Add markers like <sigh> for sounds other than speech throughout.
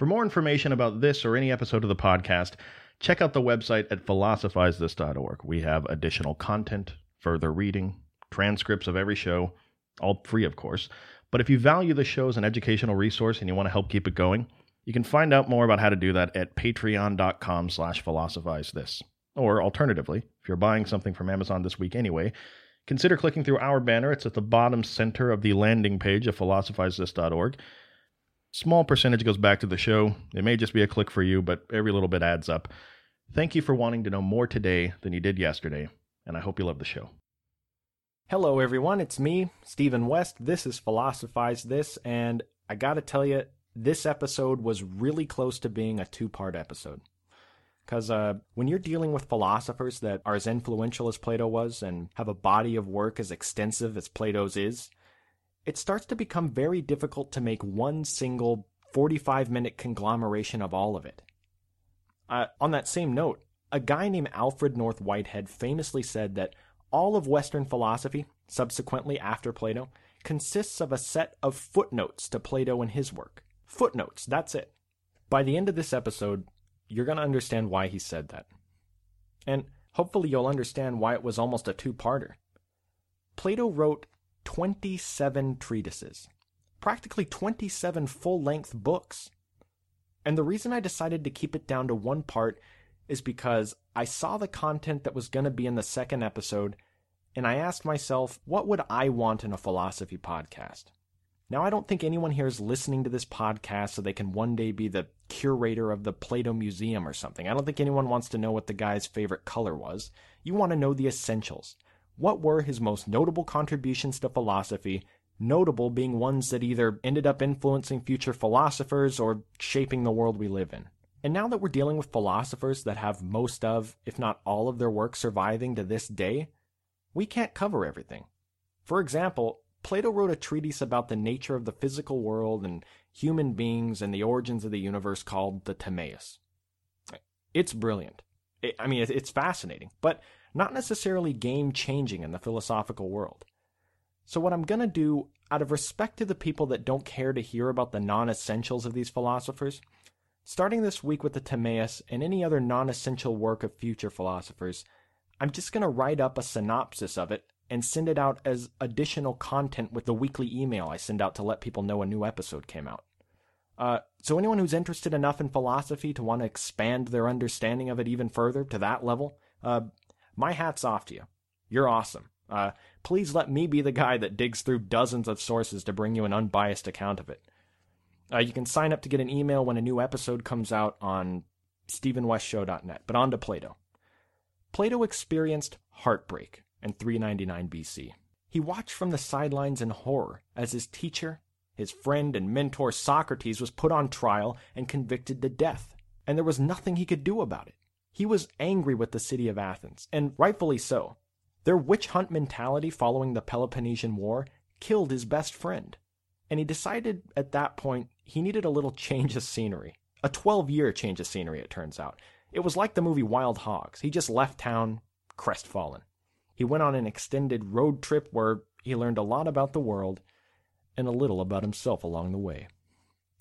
For more information about this or any episode of the podcast, check out the website at philosophizethis.org. We have additional content, further reading, transcripts of every show, all free, of course. But if you value the show as an educational resource and you want to help keep it going, you can find out more about how to do that at patreon.com slash philosophize this. Or alternatively, if you're buying something from Amazon this week anyway, consider clicking through our banner. It's at the bottom center of the landing page of philosophizethis.org. Small percentage goes back to the show. It may just be a click for you, but every little bit adds up. Thank you for wanting to know more today than you did yesterday, and I hope you love the show. Hello, everyone. It's me, Stephen West. This is Philosophize This, and I gotta tell you, this episode was really close to being a two part episode. Because uh, when you're dealing with philosophers that are as influential as Plato was and have a body of work as extensive as Plato's is, it starts to become very difficult to make one single 45 minute conglomeration of all of it. Uh, on that same note, a guy named Alfred North Whitehead famously said that all of Western philosophy, subsequently after Plato, consists of a set of footnotes to Plato and his work. Footnotes, that's it. By the end of this episode, you're going to understand why he said that. And hopefully, you'll understand why it was almost a two parter. Plato wrote 27 treatises, practically 27 full length books. And the reason I decided to keep it down to one part is because I saw the content that was going to be in the second episode, and I asked myself, what would I want in a philosophy podcast? Now, I don't think anyone here is listening to this podcast so they can one day be the curator of the Plato Museum or something. I don't think anyone wants to know what the guy's favorite color was. You want to know the essentials. What were his most notable contributions to philosophy, notable being ones that either ended up influencing future philosophers or shaping the world we live in? And now that we're dealing with philosophers that have most of, if not all of their work surviving to this day, we can't cover everything. For example, Plato wrote a treatise about the nature of the physical world and human beings and the origins of the universe called the Timaeus. It's brilliant. I mean, it's fascinating, but not necessarily game changing in the philosophical world. So, what I'm going to do, out of respect to the people that don't care to hear about the non essentials of these philosophers, starting this week with the Timaeus and any other non essential work of future philosophers, I'm just going to write up a synopsis of it and send it out as additional content with the weekly email I send out to let people know a new episode came out. Uh, so, anyone who's interested enough in philosophy to want to expand their understanding of it even further to that level, uh, my hat's off to you. You're awesome. Uh, please let me be the guy that digs through dozens of sources to bring you an unbiased account of it. Uh, you can sign up to get an email when a new episode comes out on StephenWestShow.net. But on to Plato. Plato experienced heartbreak in 399 BC. He watched from the sidelines in horror as his teacher, his friend and mentor Socrates was put on trial and convicted to death, and there was nothing he could do about it. He was angry with the city of Athens, and rightfully so. Their witch hunt mentality following the Peloponnesian War killed his best friend, and he decided at that point he needed a little change of scenery. A 12 year change of scenery, it turns out. It was like the movie Wild Hogs. He just left town crestfallen. He went on an extended road trip where he learned a lot about the world and a little about himself along the way.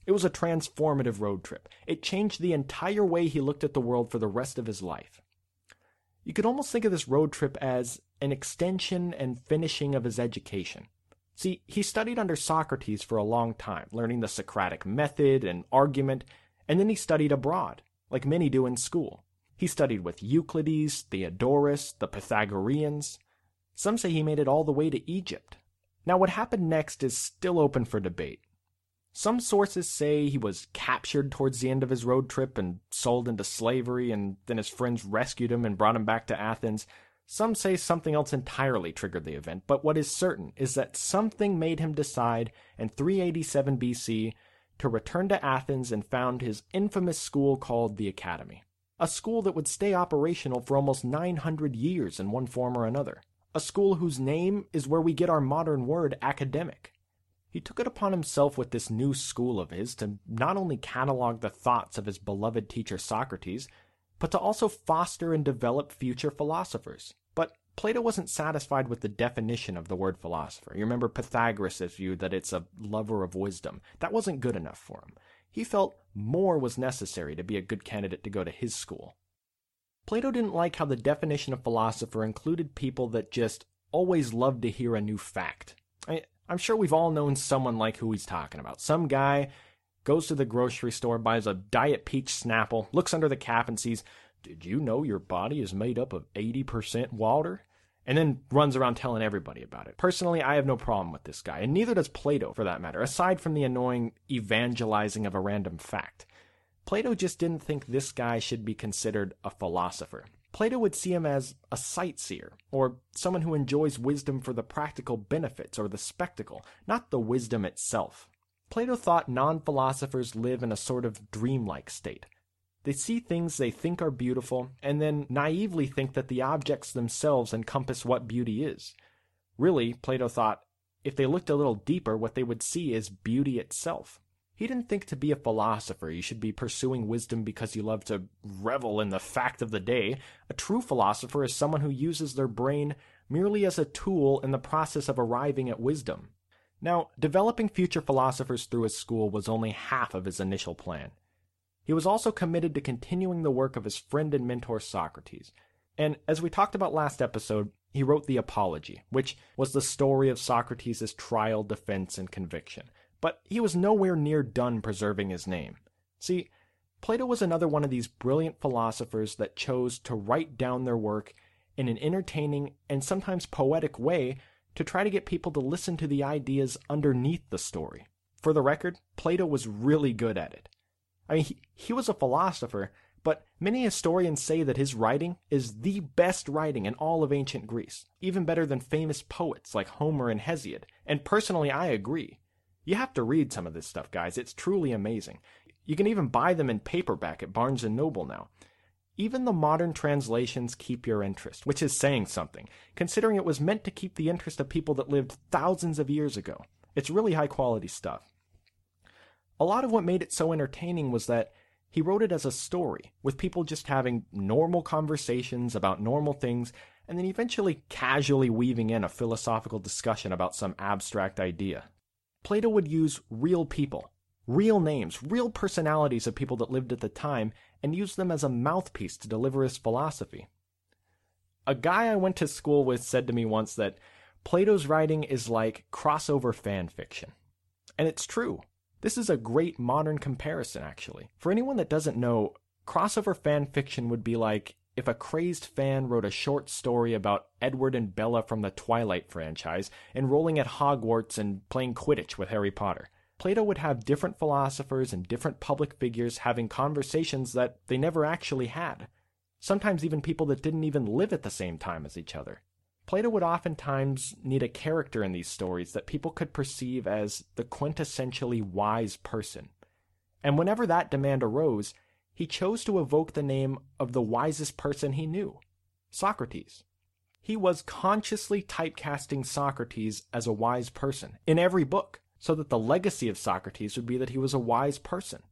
It was a transformative road trip. It changed the entire way he looked at the world for the rest of his life. You could almost think of this road trip as an extension and finishing of his education. See, he studied under Socrates for a long time, learning the Socratic method and argument, and then he studied abroad, like many do in school. He studied with Euclides, Theodorus, the Pythagoreans. Some say he made it all the way to Egypt. Now, what happened next is still open for debate. Some sources say he was captured towards the end of his road trip and sold into slavery, and then his friends rescued him and brought him back to Athens. Some say something else entirely triggered the event, but what is certain is that something made him decide in 387 BC to return to Athens and found his infamous school called the Academy. A school that would stay operational for almost 900 years in one form or another. A school whose name is where we get our modern word academic. He took it upon himself with this new school of his to not only catalog the thoughts of his beloved teacher Socrates, but to also foster and develop future philosophers. But Plato wasn't satisfied with the definition of the word philosopher. You remember Pythagoras' view that it's a lover of wisdom. That wasn't good enough for him. he felt more was necessary to be a good candidate to go to his school. Plato didn't like how the definition of philosopher included people that just always loved to hear a new fact. I, am sure we've all known someone like who he's talking about. Some guy goes to the grocery store, buys a Diet Peach Snapple, looks under the cap and sees, Did you know your body is made up of 80% water? And then runs around telling everybody about it. Personally, I have no problem with this guy, and neither does Plato for that matter, aside from the annoying evangelizing of a random fact. Plato just didn't think this guy should be considered a philosopher. Plato would see him as a sightseer, or someone who enjoys wisdom for the practical benefits or the spectacle, not the wisdom itself. Plato thought non philosophers live in a sort of dreamlike state. They see things they think are beautiful, and then naively think that the objects themselves encompass what beauty is. Really, Plato thought, if they looked a little deeper, what they would see is beauty itself. He didn't think to be a philosopher you should be pursuing wisdom because you love to revel in the fact of the day. A true philosopher is someone who uses their brain merely as a tool in the process of arriving at wisdom. Now, developing future philosophers through his school was only half of his initial plan. He was also committed to continuing the work of his friend and mentor Socrates. And as we talked about last episode, he wrote the Apology, which was the story of Socrates' trial, defense, and conviction but he was nowhere near done preserving his name. See, Plato was another one of these brilliant philosophers that chose to write down their work in an entertaining and sometimes poetic way to try to get people to listen to the ideas underneath the story. For the record, Plato was really good at it. I mean, he, he was a philosopher, but many historians say that his writing is the best writing in all of ancient Greece, even better than famous poets like Homer and Hesiod, and personally I agree. You have to read some of this stuff, guys. It's truly amazing. You can even buy them in paperback at Barnes & Noble now. Even the modern translations keep your interest, which is saying something, considering it was meant to keep the interest of people that lived thousands of years ago. It's really high quality stuff. A lot of what made it so entertaining was that he wrote it as a story, with people just having normal conversations about normal things, and then eventually casually weaving in a philosophical discussion about some abstract idea. Plato would use real people, real names, real personalities of people that lived at the time, and use them as a mouthpiece to deliver his philosophy. A guy I went to school with said to me once that Plato's writing is like crossover fan fiction. And it's true. This is a great modern comparison, actually. For anyone that doesn't know, crossover fan fiction would be like if a crazed fan wrote a short story about Edward and Bella from the Twilight franchise enrolling at Hogwarts and playing Quidditch with Harry Potter. Plato would have different philosophers and different public figures having conversations that they never actually had. Sometimes even people that didn't even live at the same time as each other. Plato would oftentimes need a character in these stories that people could perceive as the quintessentially wise person. And whenever that demand arose, he chose to evoke the name of the wisest person he knew Socrates. He was consciously typecasting Socrates as a wise person in every book, so that the legacy of Socrates would be that he was a wise person.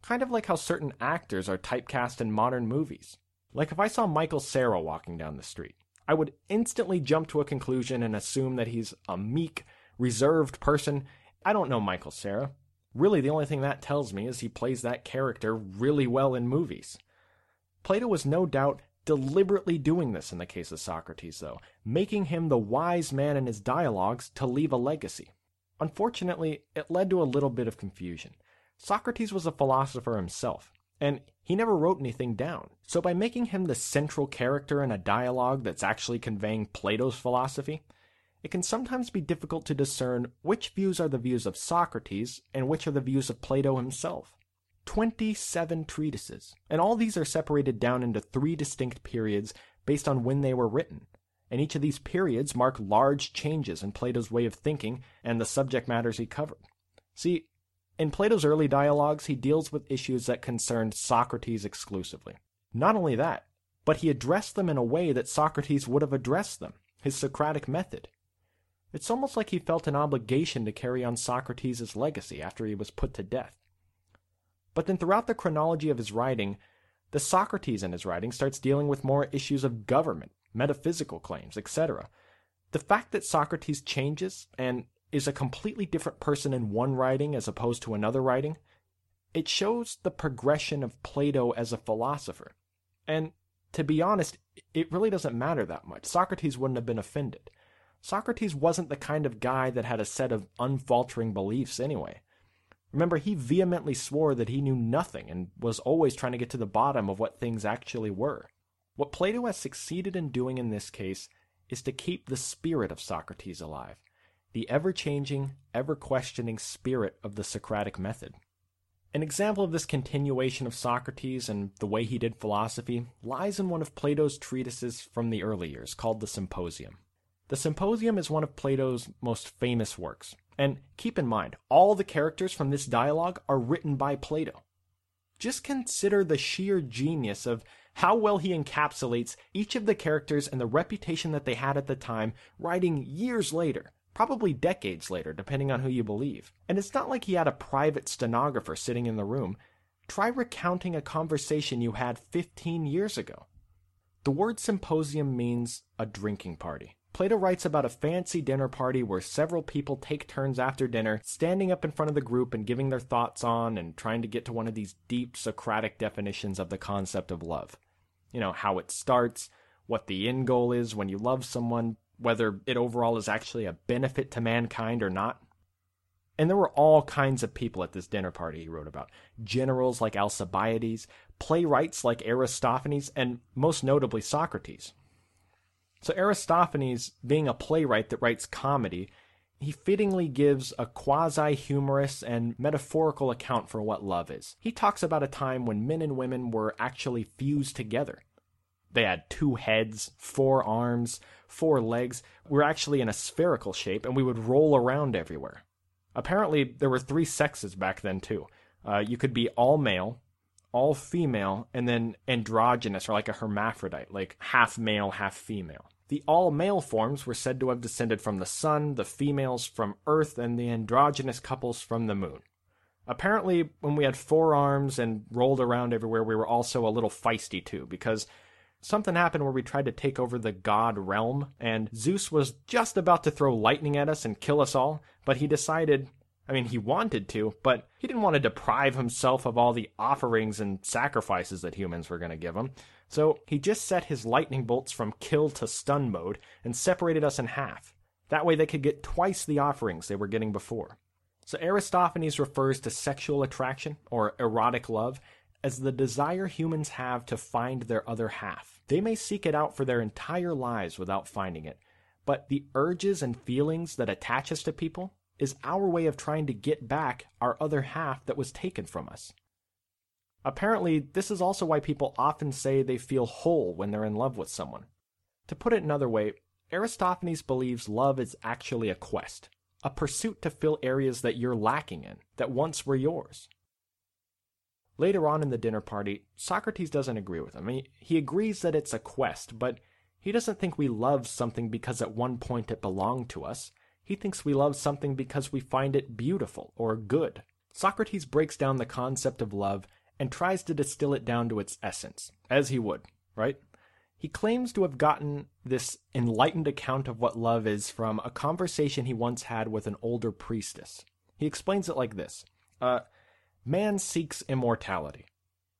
Kind of like how certain actors are typecast in modern movies. Like if I saw Michael Cera walking down the street, I would instantly jump to a conclusion and assume that he's a meek, reserved person. I don't know Michael Cera really the only thing that tells me is he plays that character really well in movies. Plato was no doubt deliberately doing this in the case of Socrates, though, making him the wise man in his dialogues to leave a legacy. Unfortunately, it led to a little bit of confusion. Socrates was a philosopher himself, and he never wrote anything down. So by making him the central character in a dialogue that's actually conveying Plato's philosophy, it can sometimes be difficult to discern which views are the views of Socrates and which are the views of Plato himself. 27 treatises, and all these are separated down into three distinct periods based on when they were written. And each of these periods mark large changes in Plato's way of thinking and the subject matters he covered. See, in Plato's early dialogues, he deals with issues that concerned Socrates exclusively. Not only that, but he addressed them in a way that Socrates would have addressed them, his Socratic method. It's almost like he felt an obligation to carry on Socrates' legacy after he was put to death. But then throughout the chronology of his writing, the Socrates in his writing starts dealing with more issues of government, metaphysical claims, etc. The fact that Socrates changes and is a completely different person in one writing as opposed to another writing, it shows the progression of Plato as a philosopher. And to be honest, it really doesn't matter that much. Socrates wouldn't have been offended. Socrates wasn't the kind of guy that had a set of unfaltering beliefs anyway. Remember, he vehemently swore that he knew nothing and was always trying to get to the bottom of what things actually were. What Plato has succeeded in doing in this case is to keep the spirit of Socrates alive, the ever changing, ever questioning spirit of the Socratic method. An example of this continuation of Socrates and the way he did philosophy lies in one of Plato's treatises from the early years called the Symposium. The Symposium is one of Plato's most famous works, and keep in mind, all the characters from this dialogue are written by Plato. Just consider the sheer genius of how well he encapsulates each of the characters and the reputation that they had at the time, writing years later, probably decades later, depending on who you believe. And it's not like he had a private stenographer sitting in the room. Try recounting a conversation you had 15 years ago. The word symposium means a drinking party. Plato writes about a fancy dinner party where several people take turns after dinner, standing up in front of the group and giving their thoughts on and trying to get to one of these deep Socratic definitions of the concept of love. You know, how it starts, what the end goal is when you love someone, whether it overall is actually a benefit to mankind or not. And there were all kinds of people at this dinner party he wrote about generals like Alcibiades, playwrights like Aristophanes, and most notably Socrates. So, Aristophanes, being a playwright that writes comedy, he fittingly gives a quasi humorous and metaphorical account for what love is. He talks about a time when men and women were actually fused together. They had two heads, four arms, four legs. We were actually in a spherical shape, and we would roll around everywhere. Apparently, there were three sexes back then, too. Uh, you could be all male, all female, and then androgynous, or like a hermaphrodite, like half male, half female. The all male forms were said to have descended from the sun, the females from Earth, and the androgynous couples from the moon. Apparently, when we had four arms and rolled around everywhere, we were also a little feisty too, because something happened where we tried to take over the god realm, and Zeus was just about to throw lightning at us and kill us all, but he decided. I mean, he wanted to, but he didn't want to deprive himself of all the offerings and sacrifices that humans were going to give him. So he just set his lightning bolts from kill to stun mode and separated us in half. That way they could get twice the offerings they were getting before. So Aristophanes refers to sexual attraction, or erotic love, as the desire humans have to find their other half. They may seek it out for their entire lives without finding it, but the urges and feelings that attach us to people is our way of trying to get back our other half that was taken from us. Apparently, this is also why people often say they feel whole when they're in love with someone. To put it another way, Aristophanes believes love is actually a quest, a pursuit to fill areas that you're lacking in, that once were yours. Later on in the dinner party, Socrates doesn't agree with him. He, he agrees that it's a quest, but he doesn't think we love something because at one point it belonged to us. He thinks we love something because we find it beautiful or good. Socrates breaks down the concept of love and tries to distill it down to its essence, as he would, right? He claims to have gotten this enlightened account of what love is from a conversation he once had with an older priestess. He explains it like this uh, Man seeks immortality.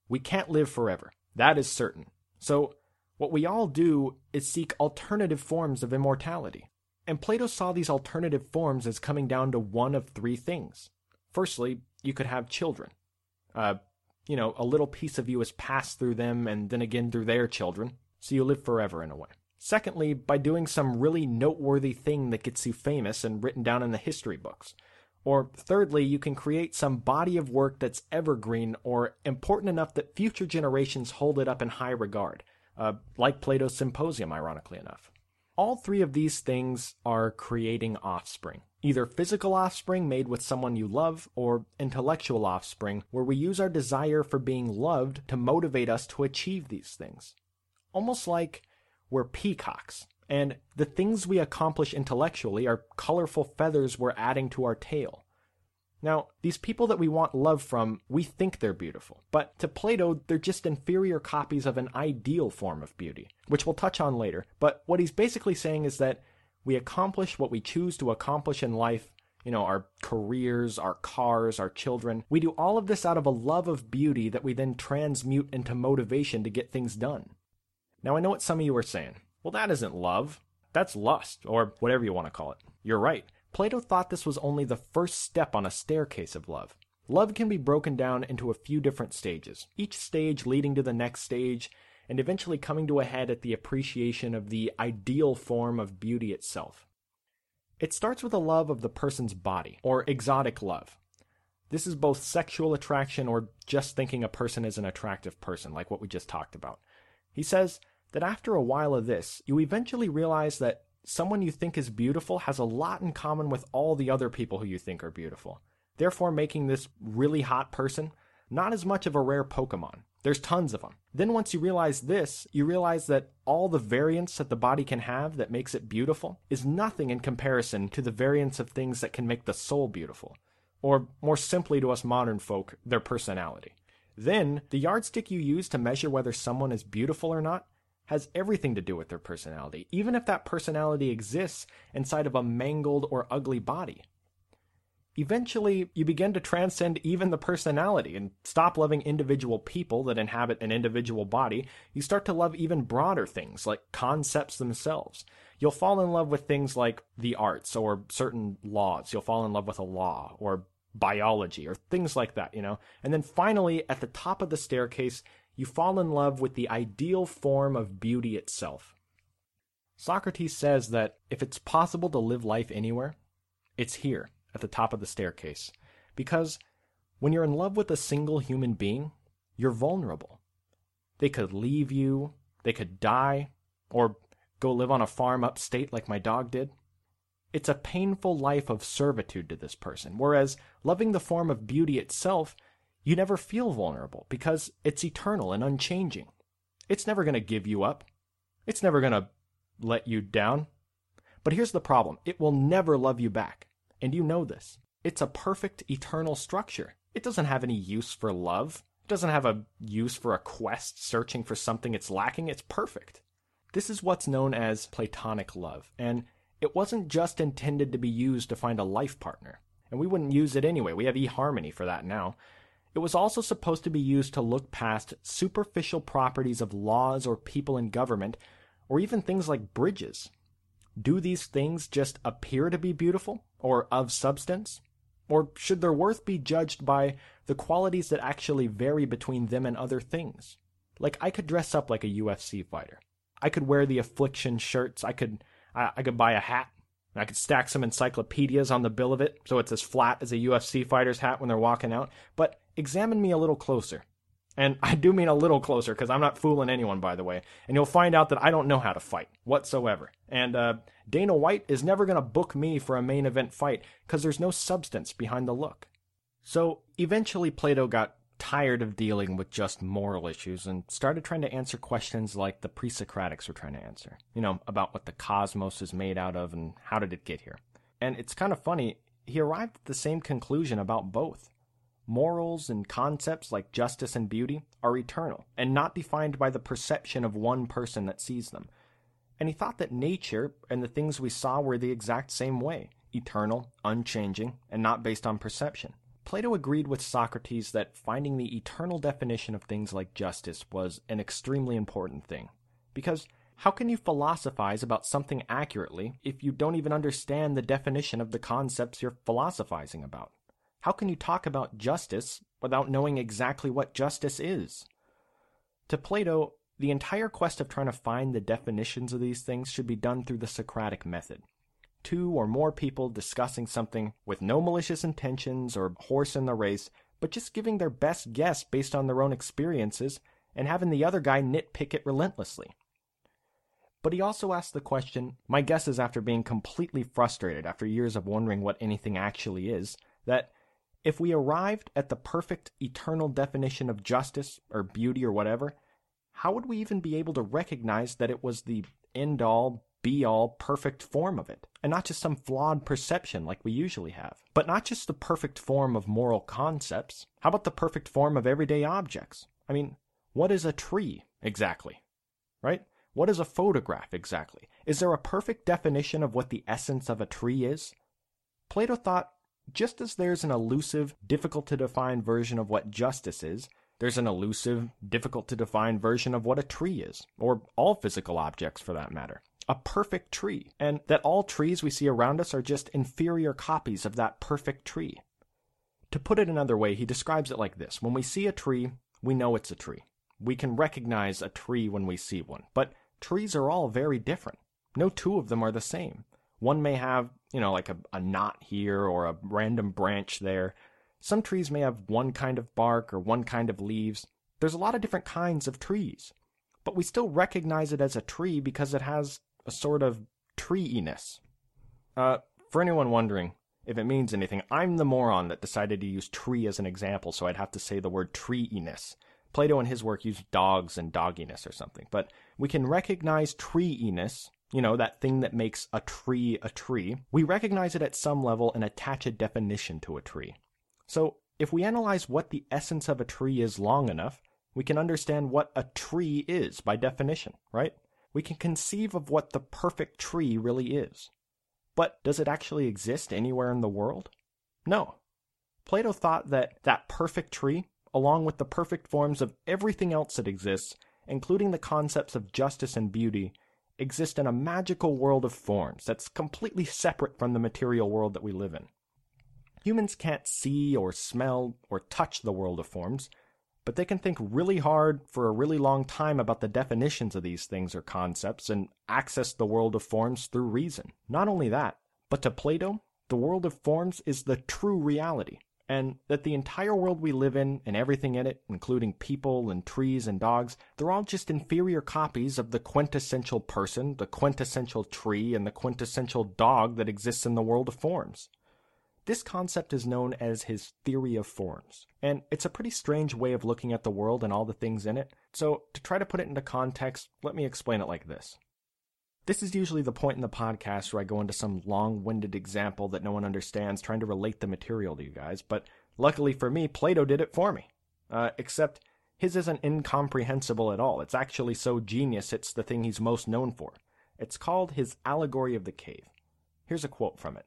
We can't live forever. That is certain. So, what we all do is seek alternative forms of immortality. And Plato saw these alternative forms as coming down to one of three things. Firstly, you could have children. Uh, you know, a little piece of you is passed through them and then again through their children, so you live forever in a way. Secondly, by doing some really noteworthy thing that gets you famous and written down in the history books. Or thirdly, you can create some body of work that's evergreen or important enough that future generations hold it up in high regard, uh, like Plato's Symposium, ironically enough. All three of these things are creating offspring. Either physical offspring made with someone you love, or intellectual offspring, where we use our desire for being loved to motivate us to achieve these things. Almost like we're peacocks, and the things we accomplish intellectually are colorful feathers we're adding to our tail. Now, these people that we want love from, we think they're beautiful, but to Plato, they're just inferior copies of an ideal form of beauty, which we'll touch on later. But what he's basically saying is that we accomplish what we choose to accomplish in life, you know, our careers, our cars, our children. We do all of this out of a love of beauty that we then transmute into motivation to get things done. Now, I know what some of you are saying. Well, that isn't love. That's lust, or whatever you want to call it. You're right. Plato thought this was only the first step on a staircase of love. Love can be broken down into a few different stages, each stage leading to the next stage, and eventually coming to a head at the appreciation of the ideal form of beauty itself. It starts with a love of the person's body, or exotic love. This is both sexual attraction or just thinking a person is an attractive person, like what we just talked about. He says that after a while of this, you eventually realize that someone you think is beautiful has a lot in common with all the other people who you think are beautiful, therefore making this really hot person not as much of a rare Pokemon. There's tons of them. Then once you realize this, you realize that all the variance that the body can have that makes it beautiful is nothing in comparison to the variance of things that can make the soul beautiful. Or more simply to us modern folk, their personality. Then, the yardstick you use to measure whether someone is beautiful or not has everything to do with their personality, even if that personality exists inside of a mangled or ugly body. Eventually, you begin to transcend even the personality and stop loving individual people that inhabit an individual body. You start to love even broader things, like concepts themselves. You'll fall in love with things like the arts or certain laws. You'll fall in love with a law or biology or things like that, you know? And then finally, at the top of the staircase, you fall in love with the ideal form of beauty itself. Socrates says that if it's possible to live life anywhere, it's here at the top of the staircase. Because when you're in love with a single human being, you're vulnerable. They could leave you, they could die, or go live on a farm upstate like my dog did. It's a painful life of servitude to this person, whereas loving the form of beauty itself, you never feel vulnerable because it's eternal and unchanging. It's never going to give you up. It's never going to let you down. But here's the problem it will never love you back and you know this. It's a perfect eternal structure. It doesn't have any use for love. It doesn't have a use for a quest searching for something it's lacking. It's perfect. This is what's known as platonic love, and it wasn't just intended to be used to find a life partner. And we wouldn't use it anyway. We have eHarmony for that now. It was also supposed to be used to look past superficial properties of laws or people in government, or even things like bridges. Do these things just appear to be beautiful or of substance? Or should their worth be judged by the qualities that actually vary between them and other things? Like I could dress up like a UFC fighter. I could wear the affliction shirts. I could I, I could buy a hat. I could stack some encyclopedias on the bill of it so it's as flat as a UFC fighter's hat when they're walking out. But examine me a little closer. And <laughs> I do mean a little closer because I'm not fooling anyone, by the way. And you'll find out that I don't know how to fight whatsoever. And uh, Dana White is never going to book me for a main event fight because there's no substance behind the look. So eventually, Plato got tired of dealing with just moral issues and started trying to answer questions like the pre Socratics were trying to answer. You know, about what the cosmos is made out of and how did it get here. And it's kind of funny, he arrived at the same conclusion about both. Morals and concepts like justice and beauty are eternal and not defined by the perception of one person that sees them. And he thought that nature and the things we saw were the exact same way eternal, unchanging, and not based on perception. Plato agreed with Socrates that finding the eternal definition of things like justice was an extremely important thing. Because how can you philosophize about something accurately if you don't even understand the definition of the concepts you're philosophizing about? How can you talk about justice without knowing exactly what justice is? To Plato, the entire quest of trying to find the definitions of these things should be done through the Socratic method. Two or more people discussing something with no malicious intentions or horse in the race, but just giving their best guess based on their own experiences and having the other guy nitpick it relentlessly. But he also asked the question my guess is after being completely frustrated after years of wondering what anything actually is, that if we arrived at the perfect eternal definition of justice or beauty or whatever, how would we even be able to recognize that it was the end all, be all, perfect form of it, and not just some flawed perception like we usually have? But not just the perfect form of moral concepts. How about the perfect form of everyday objects? I mean, what is a tree exactly? Right? What is a photograph exactly? Is there a perfect definition of what the essence of a tree is? Plato thought just as there's an elusive, difficult to define version of what justice is, there's an elusive, difficult to define version of what a tree is, or all physical objects for that matter. A perfect tree, and that all trees we see around us are just inferior copies of that perfect tree. To put it another way, he describes it like this When we see a tree, we know it's a tree. We can recognize a tree when we see one, but trees are all very different. No two of them are the same. One may have, you know, like a, a knot here or a random branch there. Some trees may have one kind of bark or one kind of leaves. There's a lot of different kinds of trees. But we still recognize it as a tree because it has a sort of tree-iness. Uh, for anyone wondering if it means anything, I'm the moron that decided to use tree as an example, so I'd have to say the word tree-iness. Plato in his work used dogs and dogginess or something, but we can recognize tree-iness you know, that thing that makes a tree a tree, we recognize it at some level and attach a definition to a tree. So, if we analyze what the essence of a tree is long enough, we can understand what a tree is by definition, right? We can conceive of what the perfect tree really is. But does it actually exist anywhere in the world? No. Plato thought that that perfect tree, along with the perfect forms of everything else that exists, including the concepts of justice and beauty, exist in a magical world of forms that's completely separate from the material world that we live in. Humans can't see or smell or touch the world of forms, but they can think really hard for a really long time about the definitions of these things or concepts and access the world of forms through reason. Not only that, but to Plato, the world of forms is the true reality and that the entire world we live in and everything in it, including people and trees and dogs, they're all just inferior copies of the quintessential person, the quintessential tree, and the quintessential dog that exists in the world of forms. This concept is known as his theory of forms, and it's a pretty strange way of looking at the world and all the things in it. So, to try to put it into context, let me explain it like this. This is usually the point in the podcast where I go into some long winded example that no one understands, trying to relate the material to you guys, but luckily for me, Plato did it for me. Uh, except his isn't incomprehensible at all. It's actually so genius, it's the thing he's most known for. It's called his Allegory of the Cave. Here's a quote from it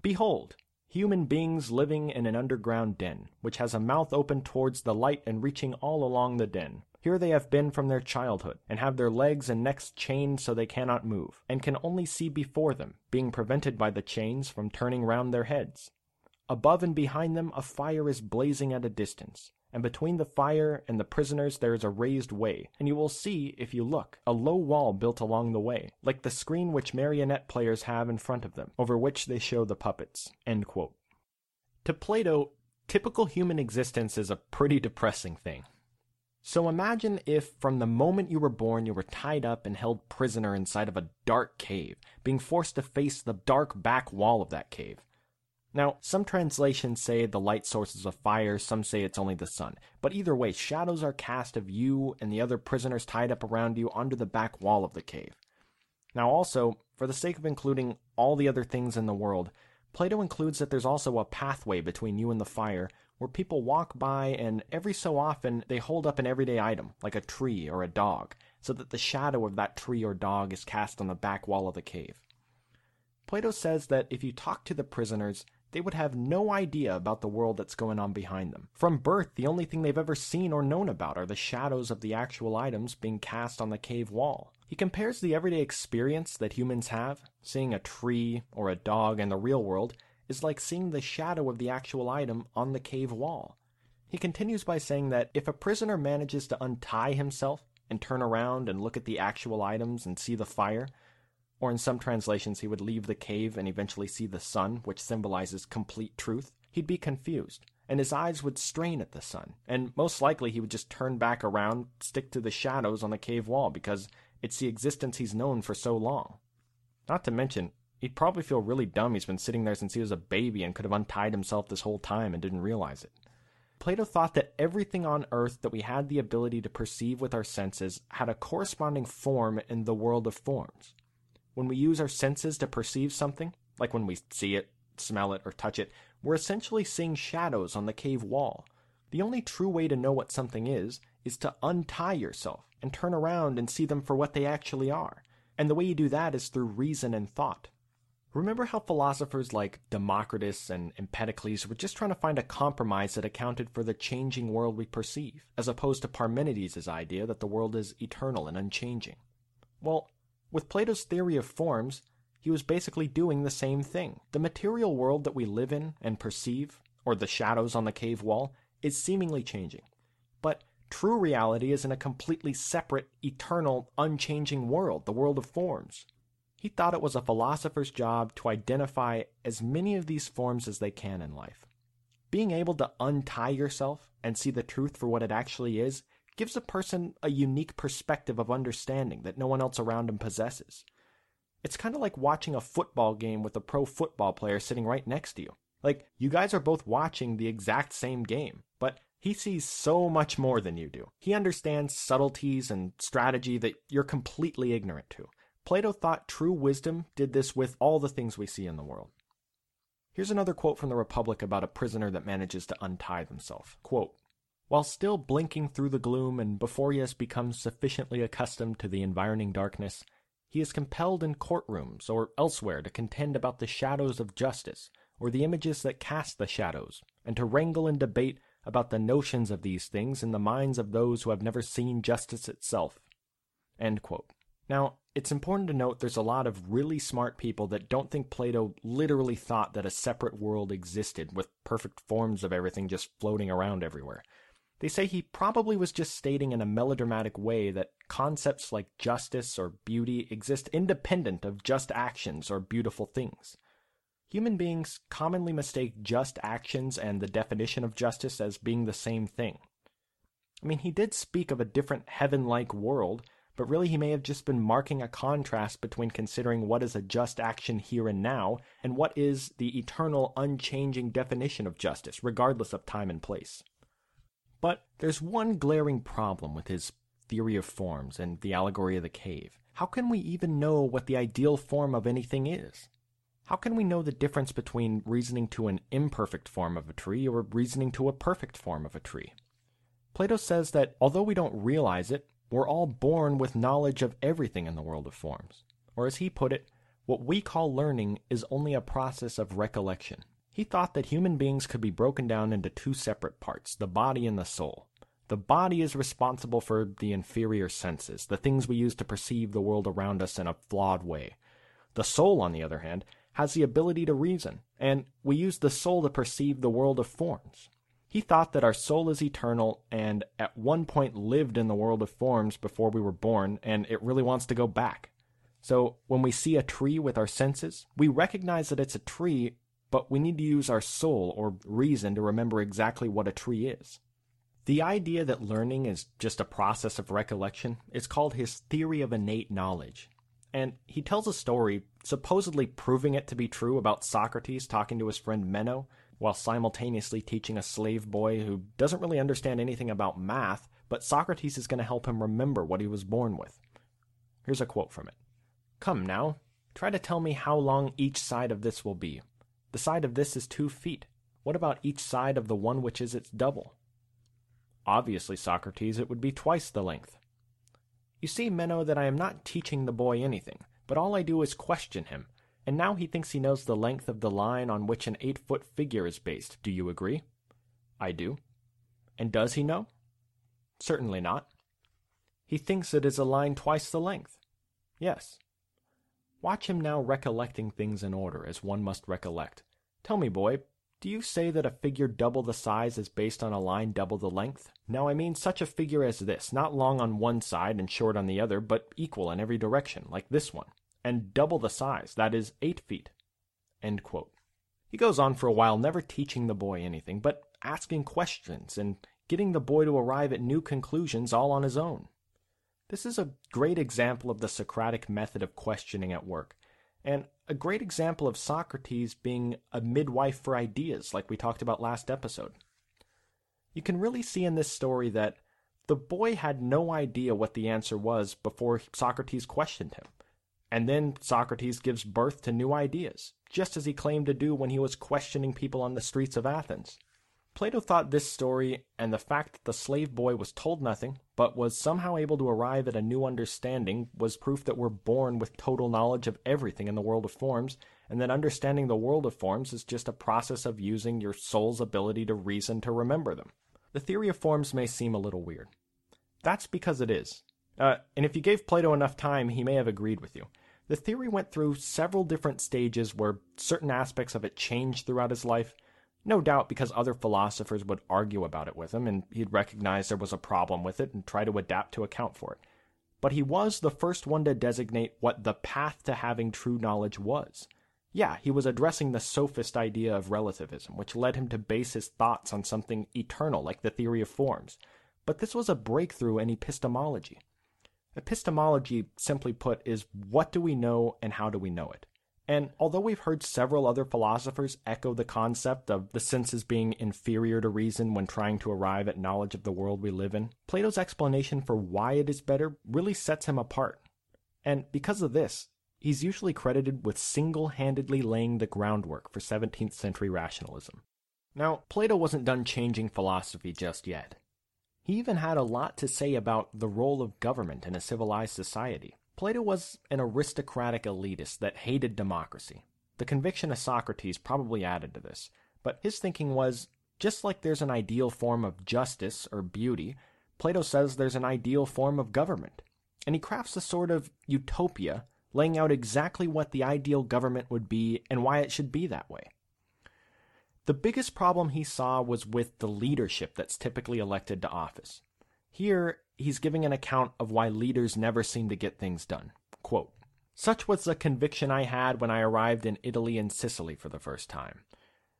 Behold, human beings living in an underground den, which has a mouth open towards the light and reaching all along the den. Here they have been from their childhood, and have their legs and necks chained so they cannot move, and can only see before them, being prevented by the chains from turning round their heads. Above and behind them a fire is blazing at a distance, and between the fire and the prisoners there is a raised way, and you will see, if you look, a low wall built along the way, like the screen which marionette players have in front of them, over which they show the puppets. To Plato, typical human existence is a pretty depressing thing. So imagine if from the moment you were born you were tied up and held prisoner inside of a dark cave, being forced to face the dark back wall of that cave. Now, some translations say the light source is a fire, some say it's only the sun. But either way, shadows are cast of you and the other prisoners tied up around you under the back wall of the cave. Now, also, for the sake of including all the other things in the world, Plato includes that there's also a pathway between you and the fire where people walk by and every so often they hold up an everyday item, like a tree or a dog, so that the shadow of that tree or dog is cast on the back wall of the cave. Plato says that if you talk to the prisoners, they would have no idea about the world that's going on behind them. From birth, the only thing they've ever seen or known about are the shadows of the actual items being cast on the cave wall. He compares the everyday experience that humans have, seeing a tree or a dog in the real world, is like seeing the shadow of the actual item on the cave wall. He continues by saying that if a prisoner manages to untie himself and turn around and look at the actual items and see the fire, or in some translations he would leave the cave and eventually see the sun, which symbolizes complete truth, he'd be confused, and his eyes would strain at the sun, and most likely he would just turn back around, stick to the shadows on the cave wall, because it's the existence he's known for so long. Not to mention, He'd probably feel really dumb he's been sitting there since he was a baby and could have untied himself this whole time and didn't realize it. Plato thought that everything on earth that we had the ability to perceive with our senses had a corresponding form in the world of forms. When we use our senses to perceive something, like when we see it, smell it, or touch it, we're essentially seeing shadows on the cave wall. The only true way to know what something is, is to untie yourself and turn around and see them for what they actually are. And the way you do that is through reason and thought. Remember how philosophers like Democritus and Empedocles were just trying to find a compromise that accounted for the changing world we perceive, as opposed to Parmenides' idea that the world is eternal and unchanging? Well, with Plato's theory of forms, he was basically doing the same thing. The material world that we live in and perceive, or the shadows on the cave wall, is seemingly changing. But true reality is in a completely separate, eternal, unchanging world, the world of forms. He thought it was a philosopher's job to identify as many of these forms as they can in life. Being able to untie yourself and see the truth for what it actually is gives a person a unique perspective of understanding that no one else around him possesses. It's kind of like watching a football game with a pro football player sitting right next to you. Like, you guys are both watching the exact same game, but he sees so much more than you do. He understands subtleties and strategy that you're completely ignorant to. Plato thought true wisdom did this with all the things we see in the world. Here's another quote from the Republic about a prisoner that manages to untie themselves. Quote, While still blinking through the gloom and before he has become sufficiently accustomed to the environing darkness, he is compelled in courtrooms or elsewhere to contend about the shadows of justice, or the images that cast the shadows, and to wrangle and debate about the notions of these things in the minds of those who have never seen justice itself. Now, it's important to note there's a lot of really smart people that don't think Plato literally thought that a separate world existed with perfect forms of everything just floating around everywhere. They say he probably was just stating in a melodramatic way that concepts like justice or beauty exist independent of just actions or beautiful things. Human beings commonly mistake just actions and the definition of justice as being the same thing. I mean, he did speak of a different heaven like world but really he may have just been marking a contrast between considering what is a just action here and now and what is the eternal, unchanging definition of justice, regardless of time and place. But there's one glaring problem with his theory of forms and the allegory of the cave. How can we even know what the ideal form of anything is? How can we know the difference between reasoning to an imperfect form of a tree or reasoning to a perfect form of a tree? Plato says that although we don't realize it, we're all born with knowledge of everything in the world of forms. Or as he put it, what we call learning is only a process of recollection. He thought that human beings could be broken down into two separate parts, the body and the soul. The body is responsible for the inferior senses, the things we use to perceive the world around us in a flawed way. The soul, on the other hand, has the ability to reason, and we use the soul to perceive the world of forms. He thought that our soul is eternal and at one point lived in the world of forms before we were born, and it really wants to go back. So when we see a tree with our senses, we recognize that it's a tree, but we need to use our soul or reason to remember exactly what a tree is. The idea that learning is just a process of recollection is called his theory of innate knowledge. And he tells a story, supposedly proving it to be true, about Socrates talking to his friend Meno, while simultaneously teaching a slave boy who doesn't really understand anything about math, but Socrates is going to help him remember what he was born with. Here's a quote from it Come now, try to tell me how long each side of this will be. The side of this is two feet. What about each side of the one which is its double? Obviously, Socrates, it would be twice the length. You see, Meno, that I am not teaching the boy anything, but all I do is question him, and now he thinks he knows the length of the line on which an eight foot figure is based. Do you agree? I do. And does he know? Certainly not. He thinks it is a line twice the length. Yes. Watch him now recollecting things in order, as one must recollect. Tell me, boy, do you say that a figure double the size is based on a line double the length? Now I mean such a figure as this, not long on one side and short on the other, but equal in every direction, like this one and double the size, that is, eight feet. He goes on for a while, never teaching the boy anything, but asking questions and getting the boy to arrive at new conclusions all on his own. This is a great example of the Socratic method of questioning at work, and a great example of Socrates being a midwife for ideas, like we talked about last episode. You can really see in this story that the boy had no idea what the answer was before Socrates questioned him. And then Socrates gives birth to new ideas, just as he claimed to do when he was questioning people on the streets of Athens. Plato thought this story and the fact that the slave boy was told nothing, but was somehow able to arrive at a new understanding, was proof that we're born with total knowledge of everything in the world of forms, and that understanding the world of forms is just a process of using your soul's ability to reason to remember them. The theory of forms may seem a little weird. That's because it is. Uh, and if you gave Plato enough time, he may have agreed with you. The theory went through several different stages where certain aspects of it changed throughout his life no doubt because other philosophers would argue about it with him, and he'd recognize there was a problem with it and try to adapt to account for it. But he was the first one to designate what the path to having true knowledge was. Yeah, he was addressing the sophist idea of relativism, which led him to base his thoughts on something eternal like the theory of forms. But this was a breakthrough in epistemology. Epistemology, simply put, is what do we know and how do we know it? And although we've heard several other philosophers echo the concept of the senses being inferior to reason when trying to arrive at knowledge of the world we live in, Plato's explanation for why it is better really sets him apart. And because of this, he's usually credited with single handedly laying the groundwork for 17th century rationalism. Now, Plato wasn't done changing philosophy just yet. He even had a lot to say about the role of government in a civilized society. Plato was an aristocratic elitist that hated democracy. The conviction of Socrates probably added to this, but his thinking was just like there's an ideal form of justice or beauty, Plato says there's an ideal form of government. And he crafts a sort of utopia, laying out exactly what the ideal government would be and why it should be that way. The biggest problem he saw was with the leadership that's typically elected to office. Here, he's giving an account of why leaders never seem to get things done. Quote, Such was the conviction I had when I arrived in Italy and Sicily for the first time.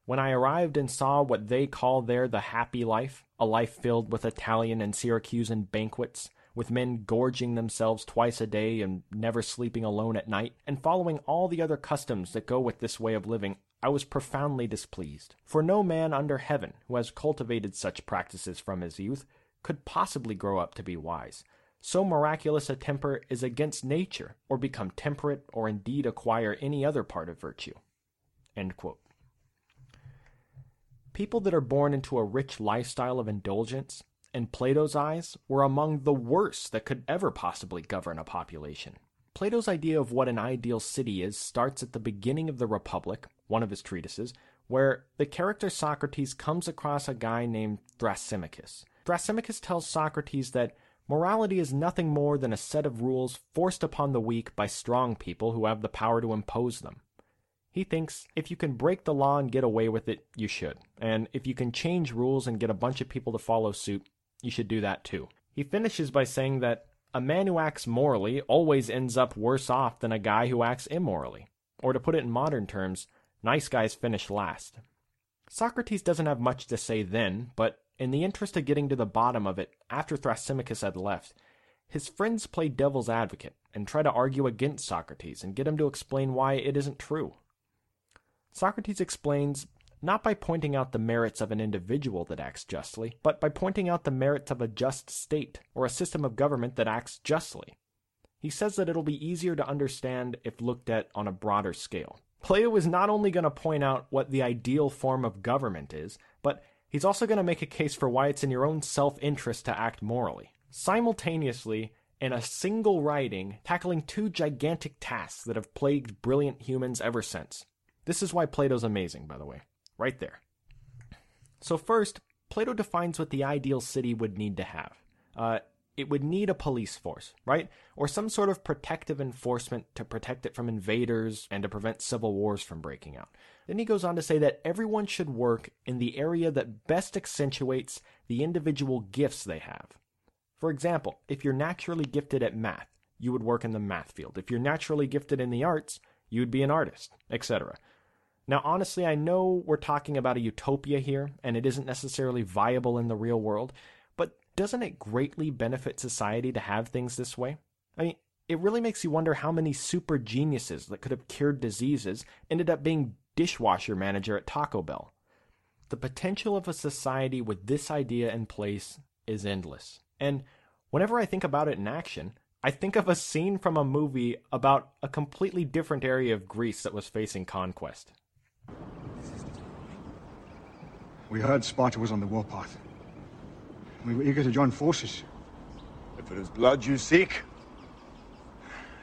When I arrived and saw what they call there the happy life, a life filled with Italian and Syracusan banquets, with men gorging themselves twice a day and never sleeping alone at night, and following all the other customs that go with this way of living, I was profoundly displeased. For no man under heaven who has cultivated such practices from his youth could possibly grow up to be wise. So miraculous a temper is against nature, or become temperate, or indeed acquire any other part of virtue. People that are born into a rich lifestyle of indulgence, in Plato's eyes, were among the worst that could ever possibly govern a population. Plato's idea of what an ideal city is starts at the beginning of the Republic, one of his treatises, where the character Socrates comes across a guy named Thrasymachus. Thrasymachus tells Socrates that morality is nothing more than a set of rules forced upon the weak by strong people who have the power to impose them. He thinks if you can break the law and get away with it, you should. And if you can change rules and get a bunch of people to follow suit, you should do that too. He finishes by saying that a man who acts morally always ends up worse off than a guy who acts immorally. Or to put it in modern terms, nice guys finish last. Socrates doesn't have much to say then, but in the interest of getting to the bottom of it, after Thrasymachus had left, his friends play devil's advocate and try to argue against Socrates and get him to explain why it isn't true. Socrates explains not by pointing out the merits of an individual that acts justly, but by pointing out the merits of a just state or a system of government that acts justly. He says that it'll be easier to understand if looked at on a broader scale. Plato is not only going to point out what the ideal form of government is, but He's also going to make a case for why it's in your own self interest to act morally. Simultaneously, in a single writing, tackling two gigantic tasks that have plagued brilliant humans ever since. This is why Plato's amazing, by the way. Right there. So, first, Plato defines what the ideal city would need to have. Uh, it would need a police force, right? Or some sort of protective enforcement to protect it from invaders and to prevent civil wars from breaking out. Then he goes on to say that everyone should work in the area that best accentuates the individual gifts they have. For example, if you're naturally gifted at math, you would work in the math field. If you're naturally gifted in the arts, you would be an artist, etc. Now, honestly, I know we're talking about a utopia here, and it isn't necessarily viable in the real world, doesn't it greatly benefit society to have things this way? I mean, it really makes you wonder how many super geniuses that could have cured diseases ended up being dishwasher manager at Taco Bell. The potential of a society with this idea in place is endless. And whenever I think about it in action, I think of a scene from a movie about a completely different area of Greece that was facing conquest. We heard Sparta was on the warpath. We were eager to join forces. If it is blood you seek,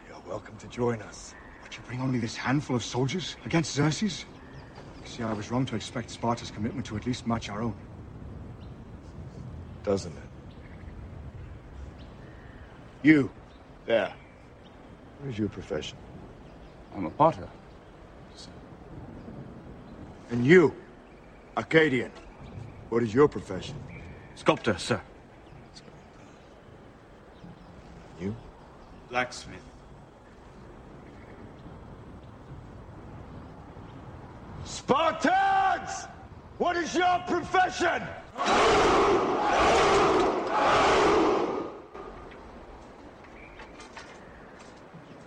you're welcome to join us. But you bring only this handful of soldiers against Xerxes? You see, I was wrong to expect Sparta's commitment to at least match our own. Doesn't it? You, there. What is your profession? I'm a potter. And you, Arcadian. What is your profession? Sculptor, sir. You? Blacksmith. Spartans! What is your profession?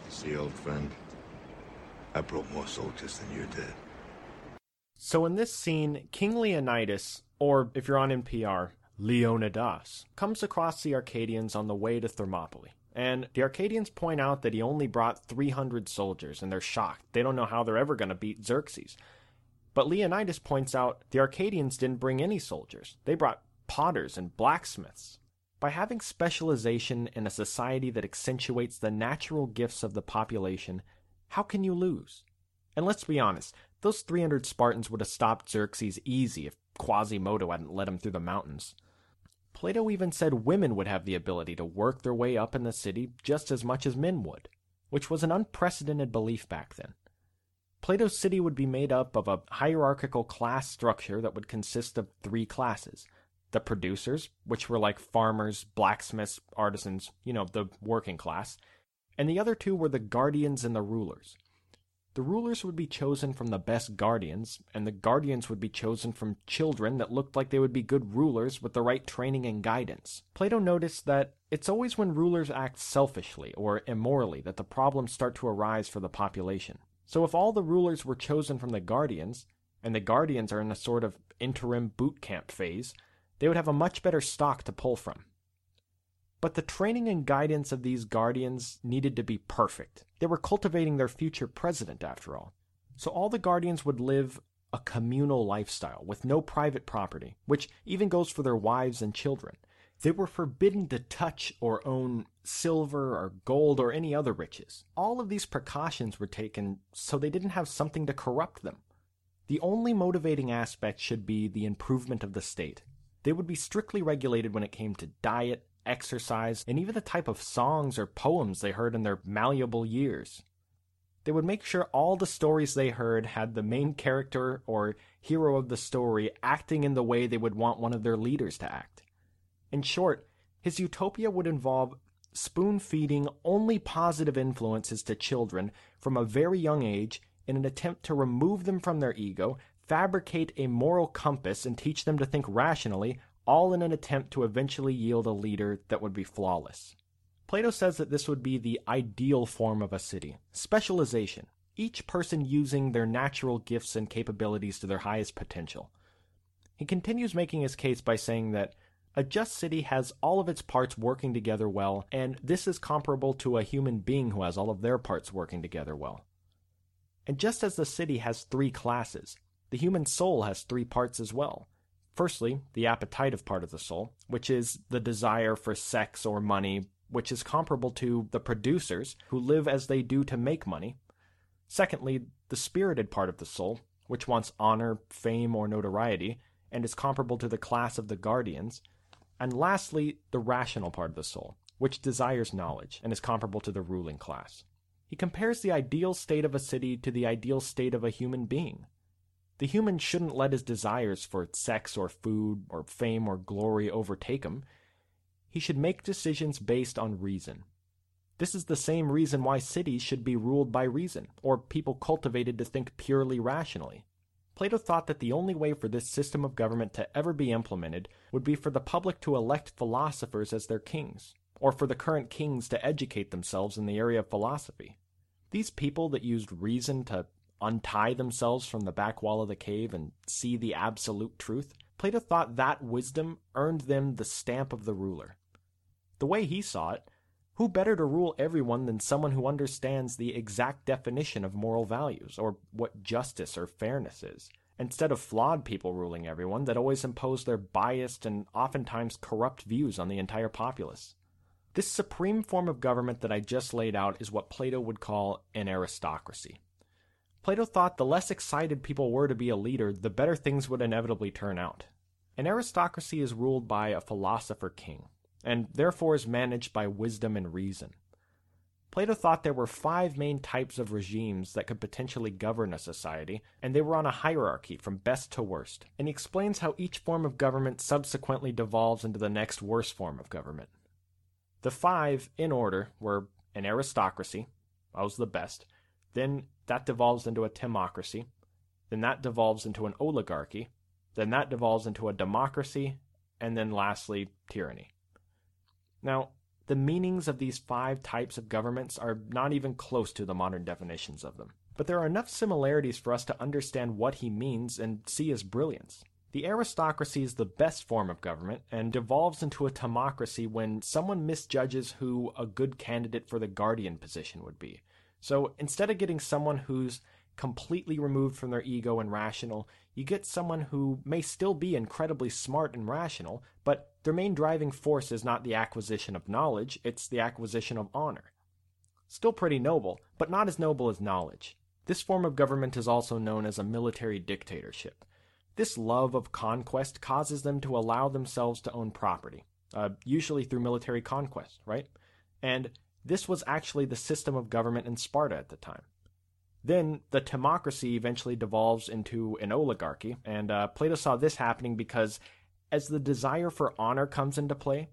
See, old friend, I brought more soldiers than you did. So in this scene, King Leonidas, or if you're on NPR, Leonidas, comes across the Arcadians on the way to Thermopylae. And the Arcadians point out that he only brought 300 soldiers, and they're shocked. They don't know how they're ever going to beat Xerxes. But Leonidas points out the Arcadians didn't bring any soldiers, they brought potters and blacksmiths. By having specialization in a society that accentuates the natural gifts of the population, how can you lose? And let's be honest, those 300 Spartans would have stopped Xerxes easy if Quasimodo hadn't led him through the mountains. Plato even said women would have the ability to work their way up in the city just as much as men would, which was an unprecedented belief back then. Plato's city would be made up of a hierarchical class structure that would consist of three classes the producers, which were like farmers, blacksmiths, artisans, you know, the working class, and the other two were the guardians and the rulers. The rulers would be chosen from the best guardians, and the guardians would be chosen from children that looked like they would be good rulers with the right training and guidance. Plato noticed that it's always when rulers act selfishly or immorally that the problems start to arise for the population. So if all the rulers were chosen from the guardians, and the guardians are in a sort of interim boot camp phase, they would have a much better stock to pull from. But the training and guidance of these guardians needed to be perfect. They were cultivating their future president, after all. So all the guardians would live a communal lifestyle with no private property, which even goes for their wives and children. They were forbidden to touch or own silver or gold or any other riches. All of these precautions were taken so they didn't have something to corrupt them. The only motivating aspect should be the improvement of the state. They would be strictly regulated when it came to diet, exercise, and even the type of songs or poems they heard in their malleable years. They would make sure all the stories they heard had the main character or hero of the story acting in the way they would want one of their leaders to act. In short, his utopia would involve spoon feeding only positive influences to children from a very young age in an attempt to remove them from their ego, fabricate a moral compass, and teach them to think rationally, all in an attempt to eventually yield a leader that would be flawless. Plato says that this would be the ideal form of a city specialization, each person using their natural gifts and capabilities to their highest potential. He continues making his case by saying that a just city has all of its parts working together well, and this is comparable to a human being who has all of their parts working together well. And just as the city has three classes, the human soul has three parts as well. Firstly, the appetitive part of the soul, which is the desire for sex or money, which is comparable to the producers who live as they do to make money. Secondly, the spirited part of the soul, which wants honor, fame, or notoriety, and is comparable to the class of the guardians. And lastly, the rational part of the soul, which desires knowledge and is comparable to the ruling class. He compares the ideal state of a city to the ideal state of a human being. The human shouldn't let his desires for sex or food or fame or glory overtake him. He should make decisions based on reason. This is the same reason why cities should be ruled by reason, or people cultivated to think purely rationally. Plato thought that the only way for this system of government to ever be implemented would be for the public to elect philosophers as their kings, or for the current kings to educate themselves in the area of philosophy. These people that used reason to untie themselves from the back wall of the cave and see the absolute truth, Plato thought that wisdom earned them the stamp of the ruler. The way he saw it, who better to rule everyone than someone who understands the exact definition of moral values, or what justice or fairness is, instead of flawed people ruling everyone that always impose their biased and oftentimes corrupt views on the entire populace. This supreme form of government that I just laid out is what Plato would call an aristocracy. Plato thought the less excited people were to be a leader, the better things would inevitably turn out. An aristocracy is ruled by a philosopher king, and therefore is managed by wisdom and reason. Plato thought there were five main types of regimes that could potentially govern a society, and they were on a hierarchy from best to worst. And he explains how each form of government subsequently devolves into the next worst form of government. The five, in order, were an aristocracy, that was the best, then that devolves into a timocracy, then that devolves into an oligarchy, then that devolves into a democracy, and then lastly, tyranny. Now, the meanings of these five types of governments are not even close to the modern definitions of them. But there are enough similarities for us to understand what he means and see his brilliance. The aristocracy is the best form of government and devolves into a timocracy when someone misjudges who a good candidate for the guardian position would be. So instead of getting someone who's completely removed from their ego and rational, you get someone who may still be incredibly smart and rational, but their main driving force is not the acquisition of knowledge, it's the acquisition of honor. Still pretty noble, but not as noble as knowledge. This form of government is also known as a military dictatorship. This love of conquest causes them to allow themselves to own property, uh, usually through military conquest, right? And this was actually the system of government in Sparta at the time. Then the timocracy eventually devolves into an oligarchy, and uh, Plato saw this happening because as the desire for honor comes into play,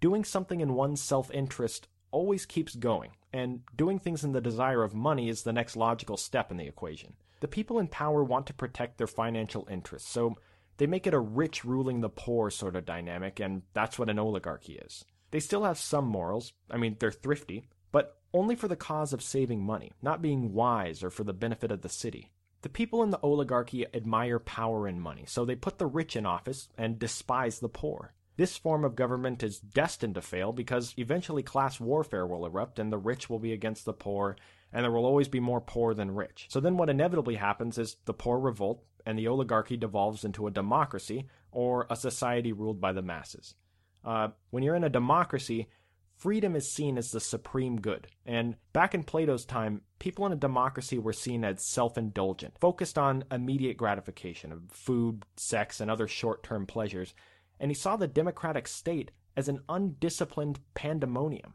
doing something in one's self interest always keeps going, and doing things in the desire of money is the next logical step in the equation. The people in power want to protect their financial interests, so they make it a rich ruling the poor sort of dynamic, and that's what an oligarchy is. They still have some morals, I mean, they're thrifty, but only for the cause of saving money, not being wise or for the benefit of the city. The people in the oligarchy admire power and money, so they put the rich in office and despise the poor. This form of government is destined to fail because eventually class warfare will erupt and the rich will be against the poor, and there will always be more poor than rich. So then what inevitably happens is the poor revolt and the oligarchy devolves into a democracy or a society ruled by the masses. Uh, when you're in a democracy, freedom is seen as the supreme good. And back in Plato's time, people in a democracy were seen as self indulgent, focused on immediate gratification of food, sex, and other short term pleasures. And he saw the democratic state as an undisciplined pandemonium.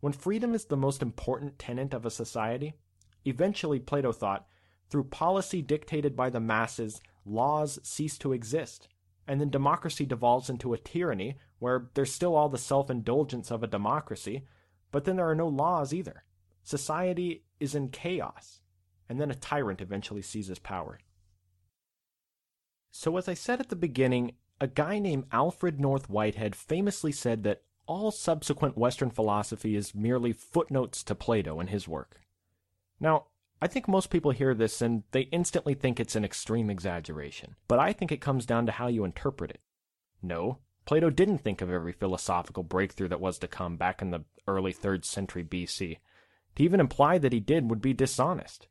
When freedom is the most important tenet of a society, eventually, Plato thought, through policy dictated by the masses, laws cease to exist. And then democracy devolves into a tyranny where there's still all the self indulgence of a democracy, but then there are no laws either. Society is in chaos, and then a tyrant eventually seizes power. So, as I said at the beginning, a guy named Alfred North Whitehead famously said that all subsequent Western philosophy is merely footnotes to Plato and his work. Now, I think most people hear this and they instantly think it's an extreme exaggeration, but I think it comes down to how you interpret it. No, Plato didn't think of every philosophical breakthrough that was to come back in the early 3rd century BC. To even imply that he did would be dishonest.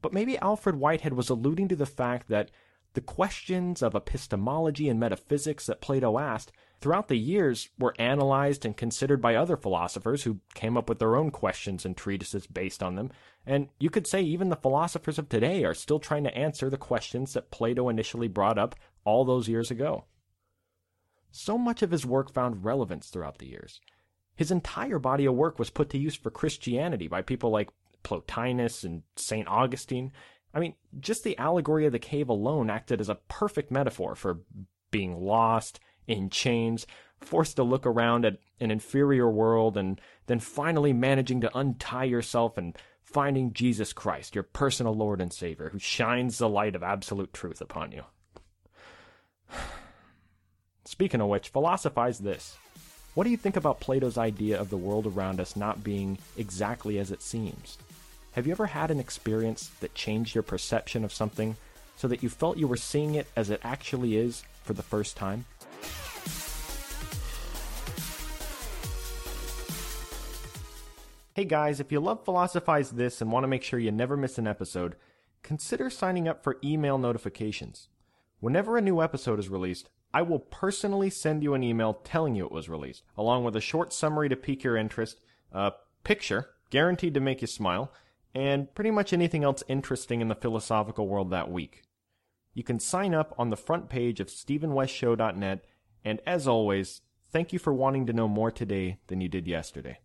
But maybe Alfred Whitehead was alluding to the fact that the questions of epistemology and metaphysics that Plato asked throughout the years were analyzed and considered by other philosophers who came up with their own questions and treatises based on them. And you could say even the philosophers of today are still trying to answer the questions that Plato initially brought up all those years ago. So much of his work found relevance throughout the years. His entire body of work was put to use for Christianity by people like Plotinus and St. Augustine. I mean, just the allegory of the cave alone acted as a perfect metaphor for being lost, in chains, forced to look around at an inferior world, and then finally managing to untie yourself and finding Jesus Christ, your personal Lord and Savior, who shines the light of absolute truth upon you. <sighs> Speaking of which, philosophize this. What do you think about Plato's idea of the world around us not being exactly as it seems? Have you ever had an experience that changed your perception of something so that you felt you were seeing it as it actually is for the first time? Hey guys, if you love Philosophize This and want to make sure you never miss an episode, consider signing up for email notifications. Whenever a new episode is released, I will personally send you an email telling you it was released, along with a short summary to pique your interest, a picture guaranteed to make you smile, and pretty much anything else interesting in the philosophical world that week. You can sign up on the front page of StephenWestShow.net, and as always, thank you for wanting to know more today than you did yesterday.